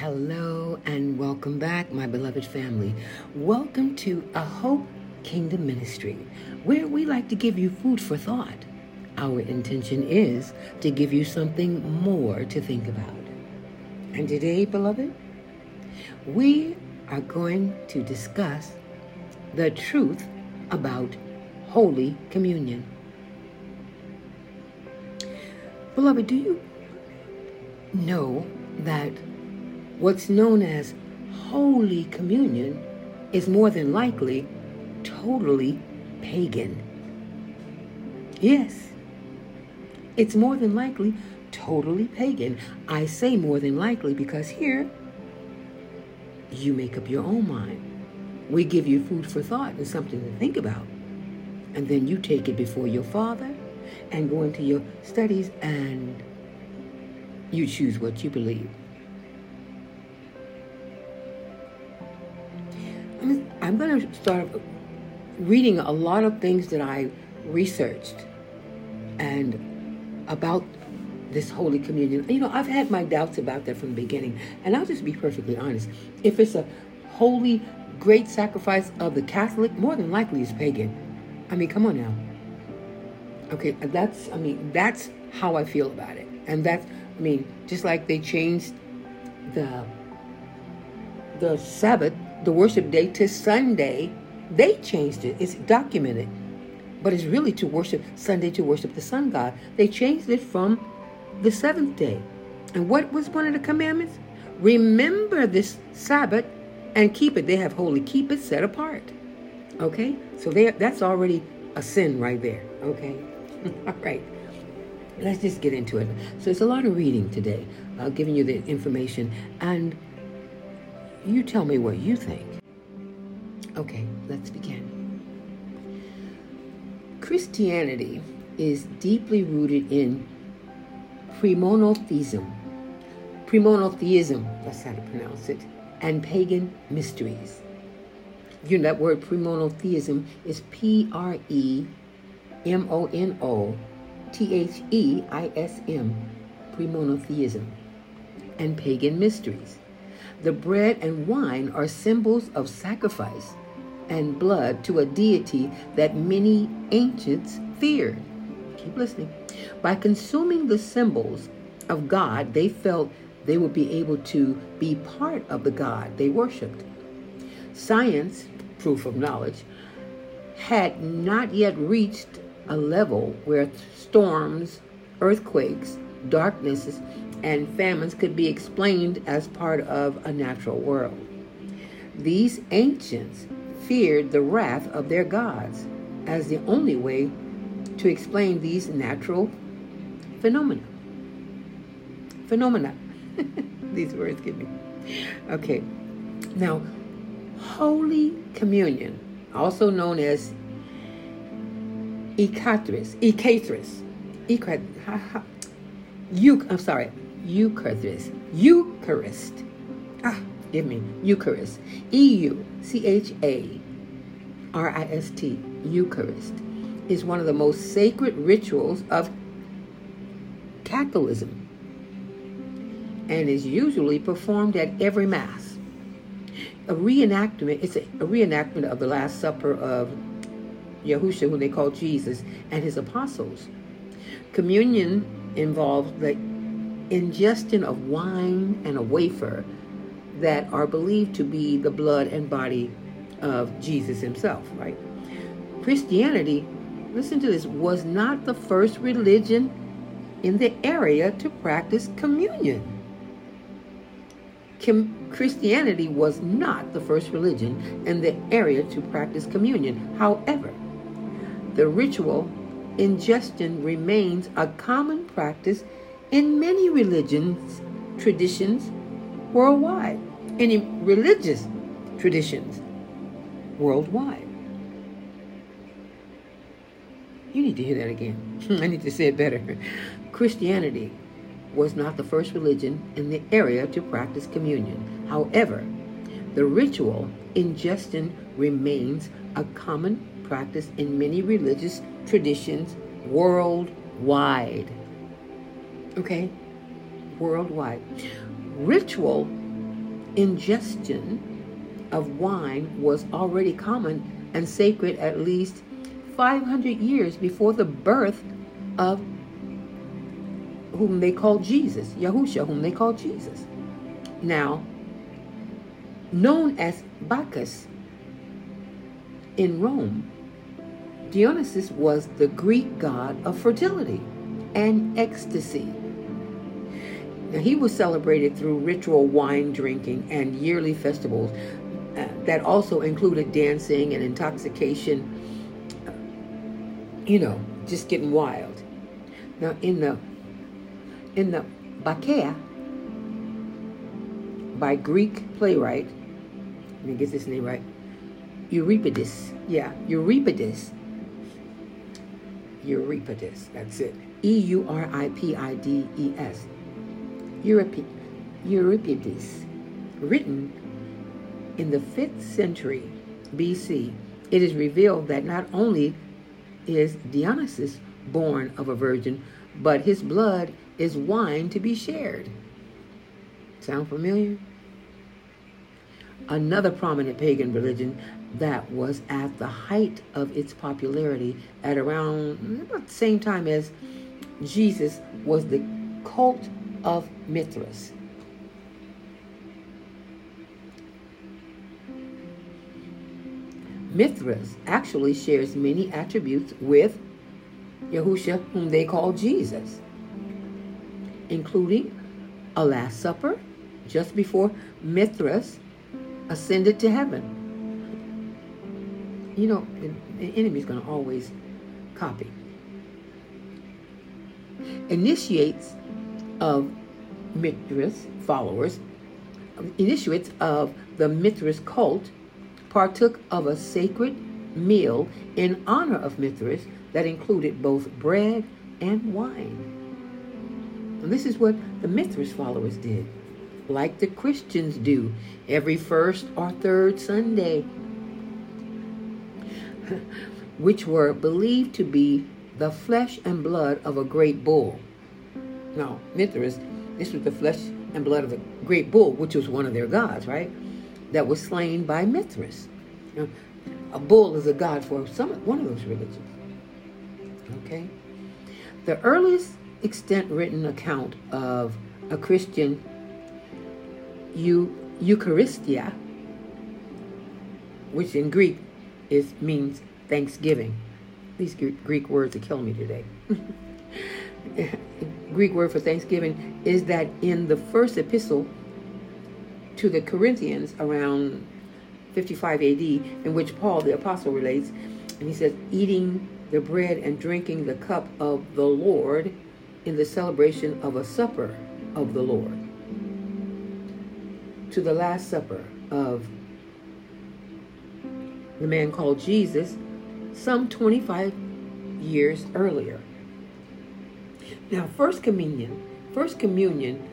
Hello and welcome back, my beloved family. Welcome to A Hope Kingdom Ministry, where we like to give you food for thought. Our intention is to give you something more to think about. And today, beloved, we are going to discuss the truth about Holy Communion. Beloved, do you know that what's known as Holy Communion is more than likely totally pagan? Yes, it's more than likely totally pagan. I say more than likely because here you make up your own mind. We give you food for thought and something to think about. And then you take it before your father and go into your studies and you choose what you believe. I'm, I'm going to start reading a lot of things that I researched and about this Holy Communion. You know, I've had my doubts about that from the beginning. And I'll just be perfectly honest. If it's a holy, great sacrifice of the Catholic, more than likely it's pagan. I mean, come on now. Okay, that's, I mean, that's how I feel about it. And that's, I mean, just like they changed the the Sabbath, the worship day to Sunday, they changed it. It's documented. But it's really to worship Sunday to worship the sun god. They changed it from the seventh day. And what was one of the commandments? Remember this Sabbath and keep it. They have holy keep it set apart. Okay? So they, that's already a sin right there. Okay? All right. Let's just get into it. So it's a lot of reading today, uh, giving you the information. And you tell me what you think. Okay, let's begin. Christianity is deeply rooted in premonotheism, premonotheism, that's how to pronounce it, and pagan mysteries. You know, that word premonotheism is P R E M O N O T H E I S M, premonotheism, and pagan mysteries. The bread and wine are symbols of sacrifice and blood to a deity that many ancients feared. Keep listening. By consuming the symbols of God, they felt they would be able to be part of the God they worshiped. Science, proof of knowledge, had not yet reached a level where storms, earthquakes, darknesses, and famines could be explained as part of a natural world. These ancients feared the wrath of their gods as the only way to explain these natural phenomena. Phenomena. these words give me. Okay. Now, Holy Communion, also known as Eucharist, Eucharist, Eucharist, I'm sorry, Eucharist, Eucharist. Ah, give me Eucharist. E U C H A R I S T, Eucharist is one of the most sacred rituals of Catholicism and is usually performed at every Mass. A reenactment, it's a, a reenactment of the Last Supper of Yahusha, who they call Jesus, and his apostles. Communion involves the ingestion of wine and a wafer that are believed to be the blood and body of Jesus himself, right? Christianity listen to this, was not the first religion in the area to practice communion. Com- Christianity was not the first religion in the area to practice communion. However, the ritual ingestion remains a common practice in many religions, traditions worldwide, any religious traditions worldwide. You need to hear that again. I need to say it better. Christianity was not the first religion in the area to practice communion. However, the ritual ingestion remains a common practice in many religious traditions worldwide. Okay? Worldwide. Ritual ingestion of wine was already common and sacred at least 500 years before the birth of whom they called Jesus, Yahusha, whom they called Jesus. Now, known as Bacchus in Rome, Dionysus was the Greek god of fertility and ecstasy. Now, he was celebrated through ritual wine drinking and yearly festivals uh, that also included dancing and intoxication, uh, you know, just getting wild. Now, in the in the Bacchaea by Greek playwright, let me get this name right, Euripides. Yeah, Euripides. Euripides, that's it. E U R I P I D E S. Euripides, written in the 5th century BC. It is revealed that not only is Dionysus born of a virgin, but his blood is wine to be shared. Sound familiar? Another prominent pagan religion that was at the height of its popularity at around about the same time as Jesus was the cult of Mithras. Mithras actually shares many attributes with Yahusha, whom they call Jesus, including a Last Supper just before Mithras ascended to heaven. You know, the enemy's going to always copy. Initiates of Mithras followers, initiates of the Mithras cult, partook of a sacred meal in honor of Mithras that included both bread and wine. And this is what the Mithras followers did, like the Christians do every first or third Sunday, which were believed to be the flesh and blood of a great bull. Now, Mithras, this was the flesh and blood of a great bull, which was one of their gods, right? That was slain by Mithras. Now, a bull is a god for some one of those religions. Okay? The earliest extant written account of a Christian eu- Eucharistia, which in Greek is means thanksgiving. These Greek words are killing me today. Greek word for thanksgiving is that in the first epistle to the Corinthians around 55 AD, in which Paul the apostle relates, and he says, eating the bread and drinking the cup of the Lord in the celebration of a supper of the Lord. To the Last Supper of the man called Jesus, some 25 years earlier. Now, First Communion, First Communion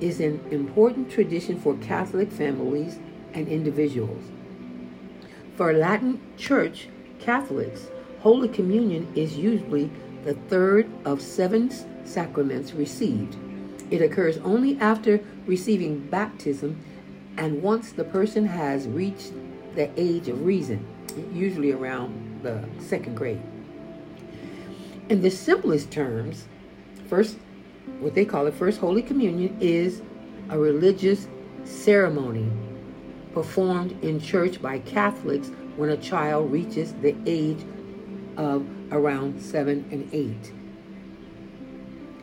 is an important tradition for Catholic families and individuals. For Latin Church Catholics, Holy Communion is usually the third of seven sacraments received. It occurs only after receiving baptism and once the person has reached the age of reason, usually around the second grade. In the simplest terms, first, what they call it, First Holy Communion, is a religious ceremony performed in church by Catholics when a child reaches the age of around seven and eight.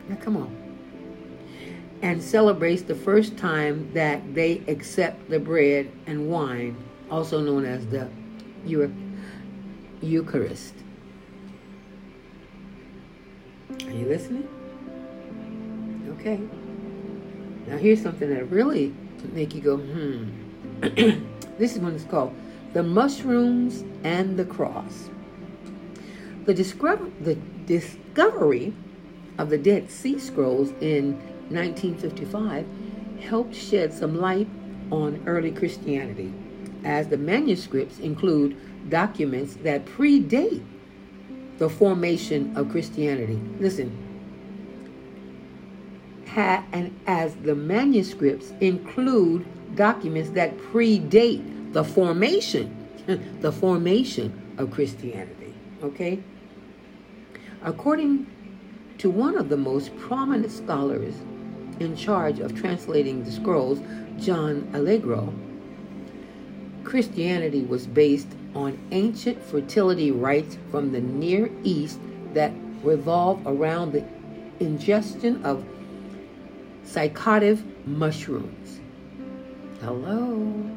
Now, come on. And celebrates the first time that they accept the bread and wine, also known as the Eucharist. Are you listening? Okay. Now here's something that really make you go, hmm. this is one it's called The Mushrooms and the Cross. The, discover- the discovery of the Dead Sea Scrolls in 1955 helped shed some light on early Christianity, as the manuscripts include documents that predate the formation of Christianity. Listen, and as the manuscripts include documents that predate the formation, the formation of Christianity. Okay? According to one of the most prominent scholars in charge of translating the scrolls, John Allegro, Christianity was based on ancient fertility rites from the Near East that revolve around the ingestion of psychotic mushrooms. Hello.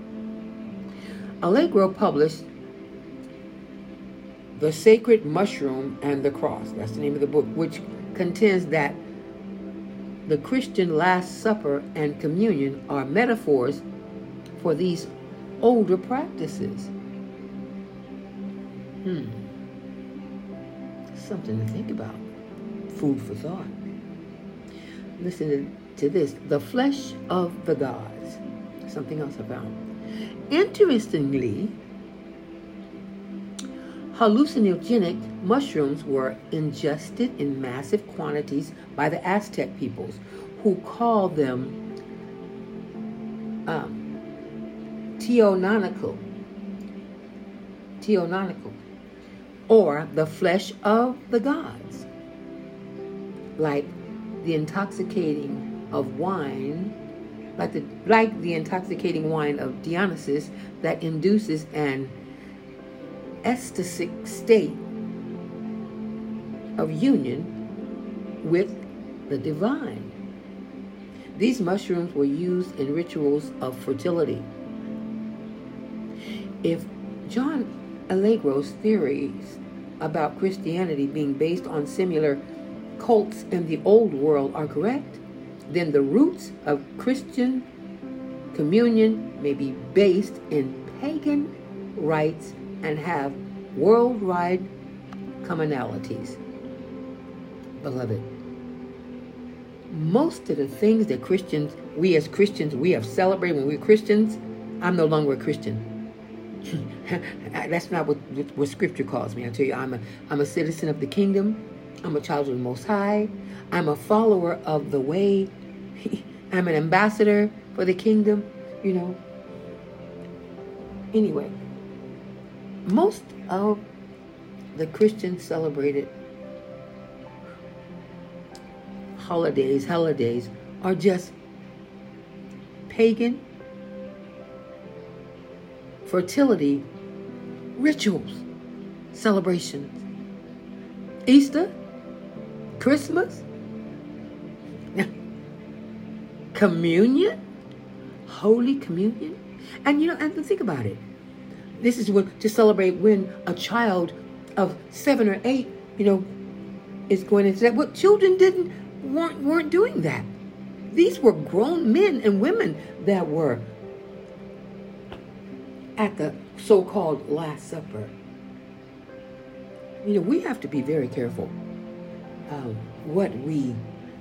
Allegro published The Sacred Mushroom and the Cross. That's the name of the book, which contends that the Christian Last Supper and communion are metaphors for these older practices. Hmm. Something to think about. Food for thought. Listen to this the flesh of the gods. Something else I found. Interestingly, hallucinogenic mushrooms were ingested in massive quantities by the Aztec peoples, who called them um, Teonanical, Teonanical, or the flesh of the gods, like the intoxicating of wine, like the like the intoxicating wine of Dionysus that induces an ecstatic state of union with the divine. These mushrooms were used in rituals of fertility if John Allegro's theories about Christianity being based on similar cults in the old world are correct, then the roots of Christian communion may be based in pagan rites and have worldwide commonalities. Beloved, most of the things that Christians, we as Christians, we have celebrated when we're Christians, I'm no longer a Christian. That's not what, what Scripture calls me. I tell you, I'm a, I'm a citizen of the kingdom. I'm a child of the Most High. I'm a follower of the way. I'm an ambassador for the kingdom, you know. Anyway, most of the Christians celebrated holidays, holidays are just pagan fertility rituals, celebrations. Easter, Christmas, communion, Holy Communion. And you know, and think about it. This is what to celebrate when a child of seven or eight, you know, is going into that. What children didn't weren't weren't doing that. These were grown men and women that were at the so called Last Supper. You know, we have to be very careful um, what we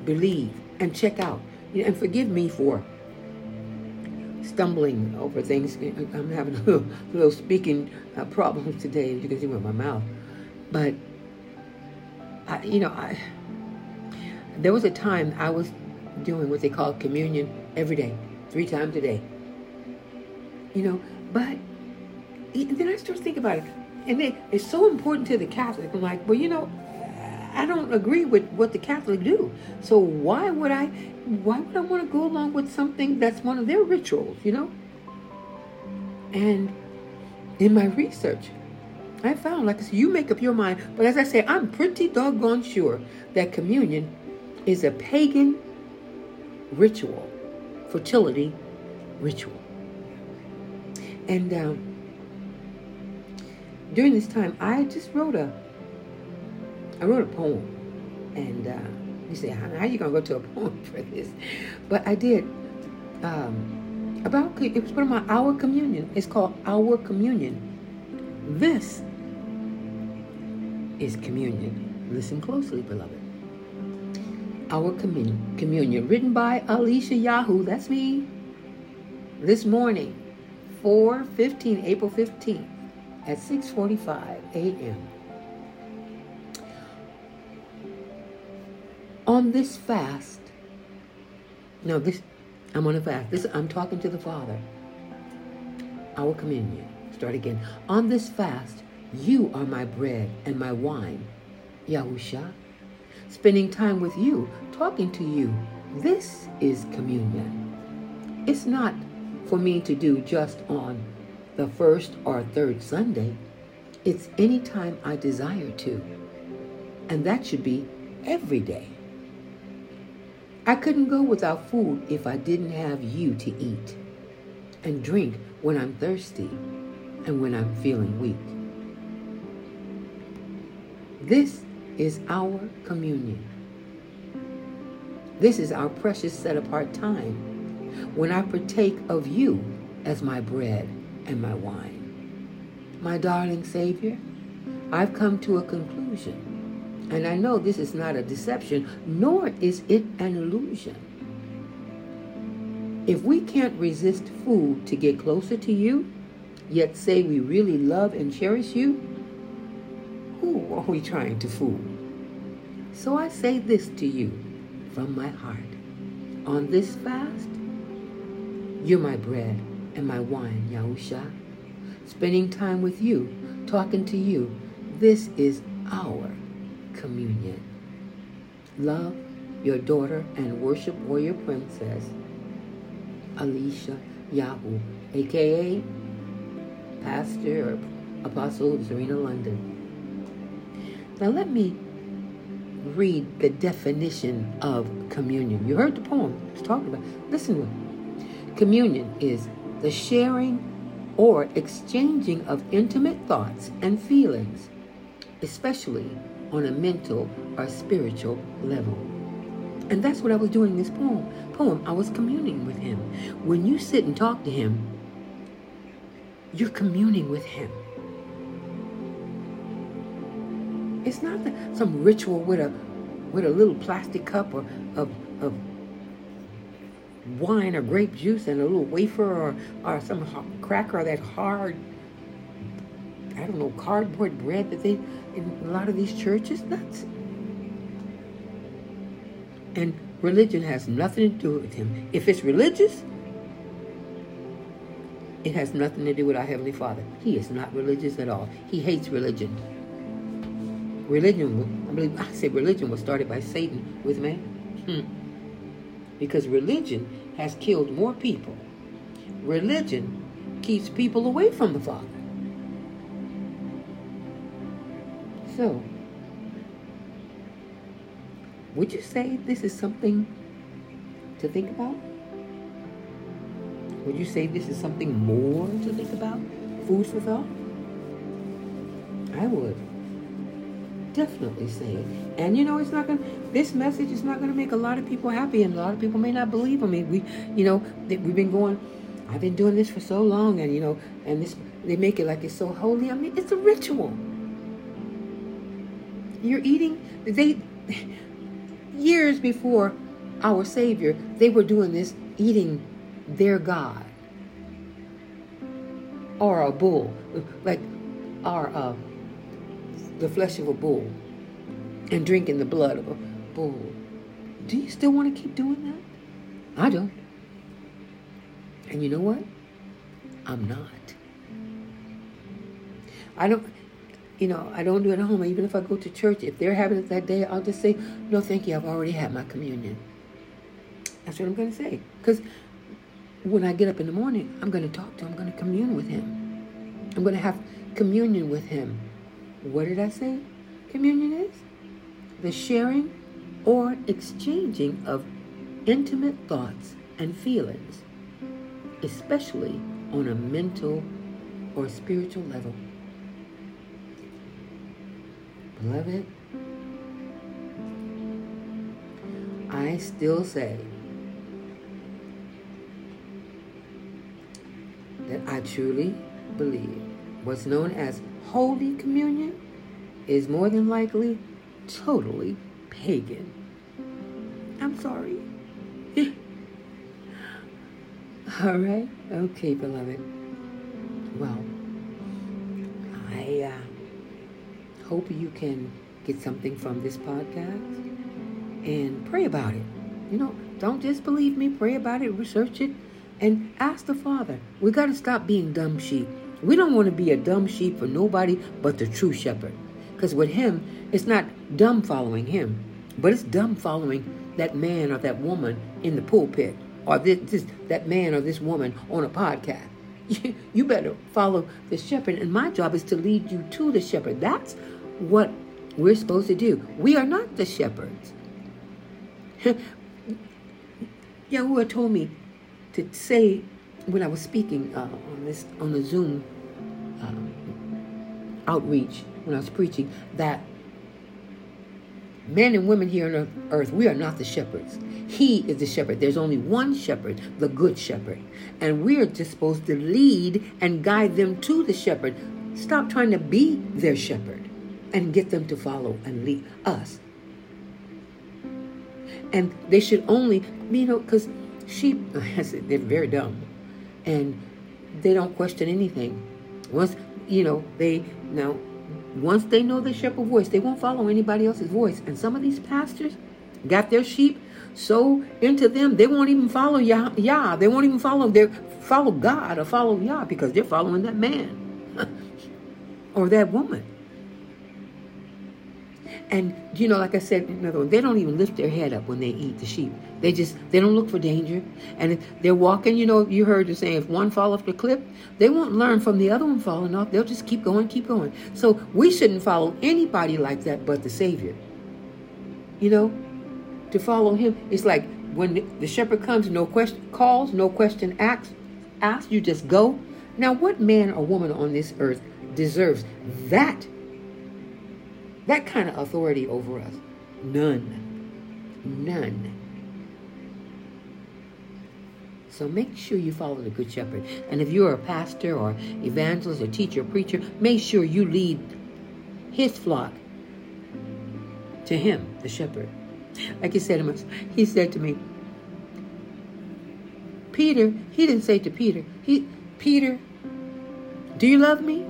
believe and check out. You know, and forgive me for stumbling over things. I'm having a little, little speaking uh, problems today, as you can see with my mouth. But, I, you know, I there was a time I was doing what they call communion every day, three times a day. You know, but then I start to think about it. And it, it's so important to the Catholic. I'm like, well, you know, I don't agree with what the Catholic do. So why would I why would I want to go along with something that's one of their rituals, you know? And in my research, I found, like I said, you make up your mind. But as I say, I'm pretty doggone sure that communion is a pagan ritual, fertility ritual. And um, during this time, I just wrote a, I wrote a poem, and uh, you say, how, how are you gonna go to a poem for this? But I did um, about it was one of my our communion. It's called our communion. This is communion. Listen closely, beloved. Our communion, communion, written by Alicia Yahoo. That's me. This morning 4:15, April 15th at 6:45 a.m. On this fast, no, this I'm on a fast. This, I'm talking to the Father. Our communion. Start again. On this fast, you are my bread and my wine, Yahusha. Spending time with you, talking to you. This is communion. It's not for me to do just on the first or third Sunday. It's any time I desire to. And that should be every day. I couldn't go without food if I didn't have you to eat and drink when I'm thirsty and when I'm feeling weak. This is our communion. This is our precious set apart time when I partake of you as my bread and my wine. My darling Savior, I've come to a conclusion and I know this is not a deception, nor is it an illusion. If we can't resist food to get closer to you, yet say we really love and cherish you, who are we trying to fool? So I say this to you from my heart. On this fast, you're my bread and my wine, Yahusha. Spending time with you, talking to you, this is our communion. Love your daughter and worship warrior princess, Alicia Yahoo, aka Pastor or Apostle Serena London. Now let me read the definition of communion. You heard the poem. It's talking about. Listen to it. Communion is the sharing or exchanging of intimate thoughts and feelings, especially on a mental or spiritual level. And that's what I was doing in this poem. Poem, I was communing with him. When you sit and talk to him, you're communing with him. It's not some ritual with a with a little plastic cup or of, of wine or grape juice and a little wafer or, or some cracker or that hard I don't know, cardboard bread that they, in a lot of these churches, that's. And religion has nothing to do with him. If it's religious, it has nothing to do with our Heavenly Father. He is not religious at all. He hates religion. Religion, I believe, I say religion was started by Satan with man. Hmm. Because religion has killed more people. Religion keeps people away from the Father. So, would you say this is something to think about? Would you say this is something more to think about? Food for thought? I would definitely say it. And you know, it's not to, this message is not to make a lot of people happy, and a lot of people may not believe me. We, you know, we've been going, I've been doing this for so long, and you know, and this, they make it like it's so holy. I mean, it's a ritual. You're eating, they, years before our Savior, they were doing this, eating their God. Or a bull, like, or uh, the flesh of a bull, and drinking the blood of a bull. Do you still want to keep doing that? I don't. And you know what? I'm not. I don't you know, I don't do it at home. Even if I go to church, if they're having it that day, I'll just say, no, thank you. I've already had my communion. That's what I'm going to say. Because when I get up in the morning, I'm going to talk to him. I'm going to commune with him. I'm going to have communion with him. What did I say communion is? The sharing or exchanging of intimate thoughts and feelings, especially on a mental or spiritual level. Beloved, I still say that I truly believe what's known as Holy Communion is more than likely totally pagan. I'm sorry. All right? Okay, beloved. Well, I. Uh, hope you can get something from this podcast and pray about it. You know, don't just believe me. Pray about it, research it, and ask the Father. We got to stop being dumb sheep. We don't want to be a dumb sheep for nobody but the true shepherd. Because with him, it's not dumb following him, but it's dumb following that man or that woman in the pulpit or this, this that man or this woman on a podcast. You better follow the shepherd, and my job is to lead you to the shepherd. That's what we're supposed to do. We are not the shepherds. Yahuwah told me to say when I was speaking uh, on this on the Zoom outreach when I was preaching that men and women here on earth, we are not the shepherds. He is the shepherd. There's only one shepherd, the good shepherd. And we are just supposed to lead and guide them to the shepherd. Stop trying to be their shepherd and get them to follow and lead us. And they should only, you know, because sheep, they're very dumb. And they don't question anything. Once, you know, they, now, once they know the shepherd voice, they won't follow anybody else's voice. And some of these pastors got their sheep so into them, they won't even follow Yah. Yah. They won't even follow their follow God or follow Yah because they're following that man or that woman. And you know, like I said, another one, they don't even lift their head up when they eat the sheep. They just they don't look for danger. And they're walking, you know, you heard the saying, if one fall off the cliff, they won't learn from the other one falling off. They'll just keep going, keep going. So we shouldn't follow anybody like that but the Savior. You know, to follow him. It's like when the shepherd comes, no question calls, no question asks, asks, you just go. Now, what man or woman on this earth deserves that that kind of authority over us? None. None. So make sure you follow the Good Shepherd. And if you're a pastor or evangelist or teacher or preacher, make sure you lead his flock to him, the shepherd. Like he said to us, he said to me, Peter, he didn't say to Peter, he Peter, do you love me?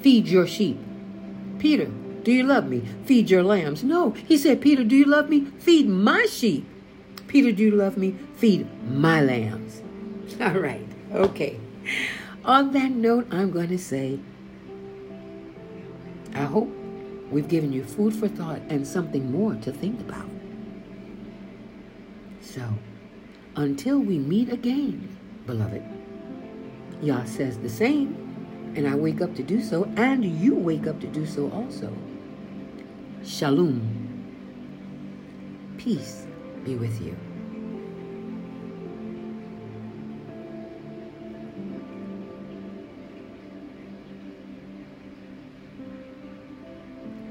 Feed your sheep. Peter, do you love me? Feed your lambs. No, he said, Peter, do you love me? Feed my sheep. Peter, do you love me? Feed my lambs. All right, okay. On that note, I'm going to say, I hope We've given you food for thought and something more to think about. So, until we meet again, beloved, Yah says the same, and I wake up to do so, and you wake up to do so also. Shalom. Peace be with you.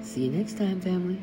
See you next time, family.